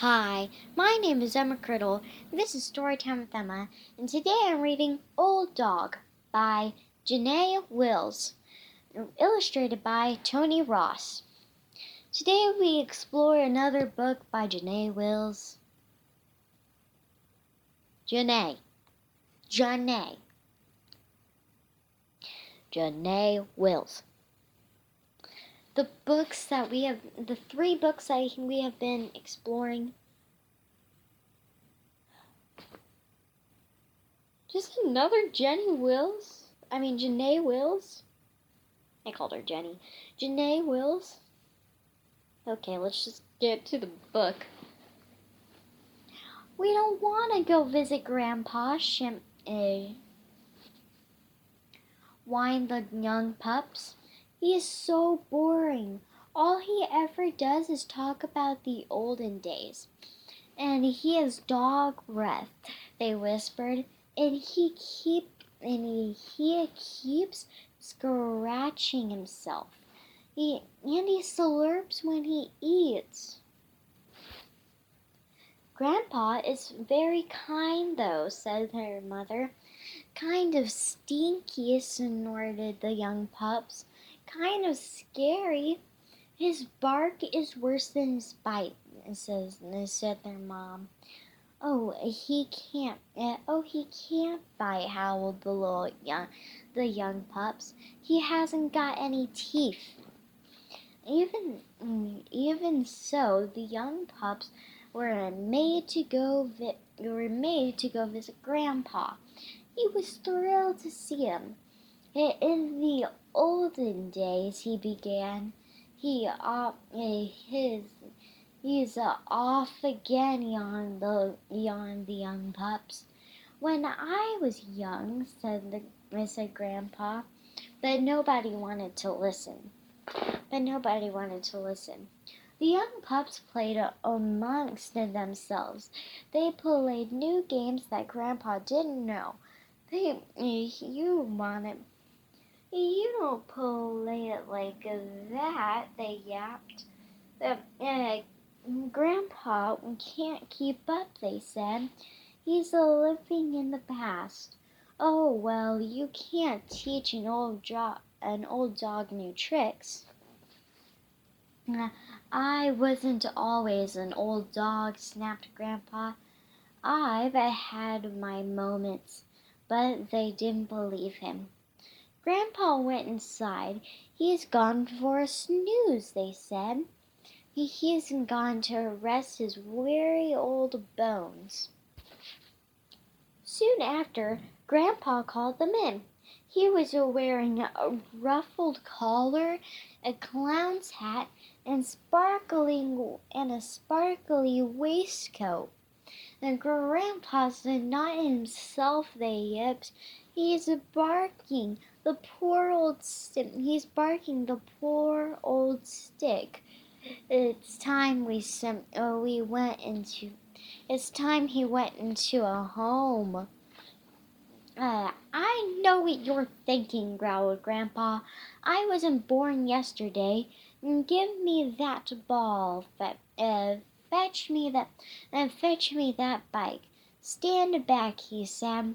Hi, my name is Emma Criddle. This is Storytime with Emma, and today I'm reading Old Dog by Janae Wills, illustrated by Tony Ross. Today we explore another book by Janae Wills. Janae. Janae. Janae Wills the books that we have, the three books that we have been exploring. Just another Jenny Wills? I mean, Janae Wills? I called her Jenny. Janae Wills? Okay, let's just get to the book. We don't want to go visit Grandpa, Shim, whined the young pups. He is so boring. All he ever does is talk about the olden days. And he has dog breath, they whispered, and he keep and he, he keeps scratching himself. He and he slurps when he eats. Grandpa is very kind, though, said her mother. Kind of stinky, snorted the young pups kind of scary. His bark is worse than his bite, says said their mom. Oh, he can't. Uh, oh, he can't bite. Howled the little young, the young pups. He hasn't got any teeth. Even, even so, the young pups were made to go. Vi- were made to go visit Grandpa. He was thrilled to see him. In the olden days, he began, he uh, his he's uh, off again, yawned the yawned the young pups. When I was young, said the said Grandpa, but nobody wanted to listen. But nobody wanted to listen. The young pups played amongst themselves. They played new games that Grandpa didn't know. They, you wanted you don't play it like that, they yapped. Uh, Grandpa can't keep up, they said. He's a living in the past. Oh, well, you can't teach an old, jo- an old dog new tricks. I wasn't always an old dog, snapped Grandpa. I've had my moments, but they didn't believe him. Grandpa went inside. He has gone for a snooze, they said. He hasn't gone to rest his weary old bones. Soon after, Grandpa called them in. He was wearing a ruffled collar, a clown's hat, and sparkling and a sparkly waistcoat. And Grandpa's not himself, they yipped. He's barking the poor old stick. He's barking the poor old stick. It's time we sem- oh, we went into. It's time he went into a home. Uh, I know what you're thinking, growled Grandpa. I wasn't born yesterday. Give me that ball. Fe- uh, fetch me that. And uh, fetch me that bike. Stand back, he said.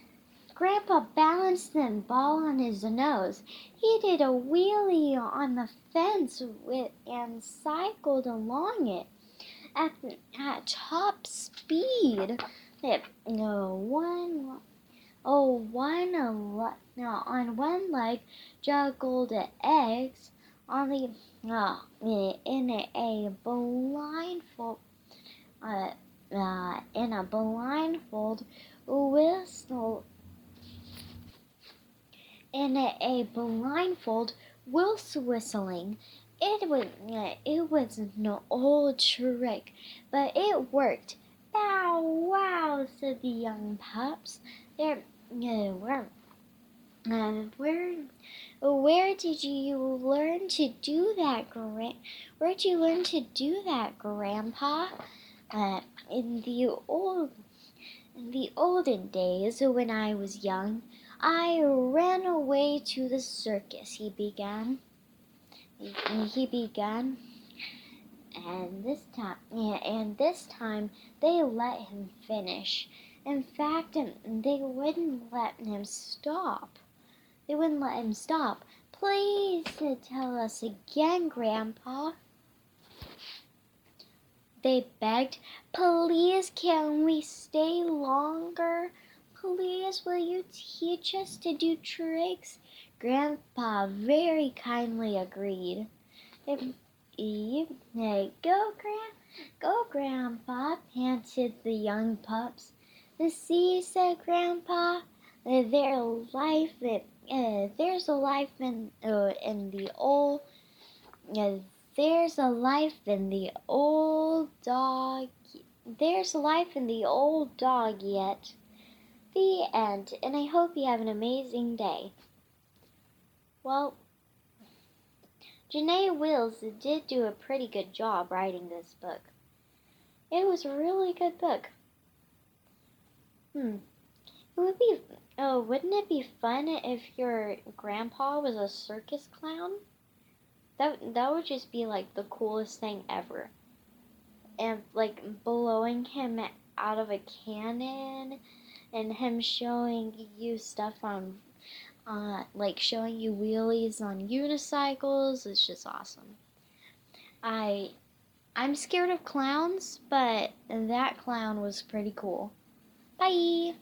Grandpa balanced the ball on his nose. He did a wheelie on the fence with, and cycled along it at, at top speed. It, no, one, oh, one, no, on one leg juggled eggs, on the, uh, in a, a blindfold, uh, uh, in a blindfold, whistle in a, blindfold whilst whistling. It was it was an old trick, but it worked. Bow wow, said the young pups. Their uh, where, uh, where, where did you learn to do that, Gra- Where did you learn to do that, Grandpa? Uh, in the old, in the olden days, when I was young, I ran away to the circus. He began. He, began and this time yeah, and this time they let him finish. In fact, um, they wouldn't let him stop. They wouldn't let him stop. Please tell us again, Grandpa. They begged, Please, can we stay longer? Please, will you teach us to do tricks? Grandpa very kindly agreed. Go, Grand, go, Grandpa, panted the young pups. The sea, said Grandpa, their life, uh, there's a life in, uh, in the old, uh, there's a life in the old dog, there's life in the old dog yet. The end, and I hope you have an amazing day. Well, Janae Wills did do a pretty good job writing this book. It was a really good book. Hmm. It would be oh, wouldn't it be fun if your grandpa was a circus clown? That that would just be like the coolest thing ever. And like blowing him out of a cannon and him showing you stuff on uh, like showing you wheelies on unicycles. It's just awesome. I I'm scared of clowns, but that clown was pretty cool. Bye.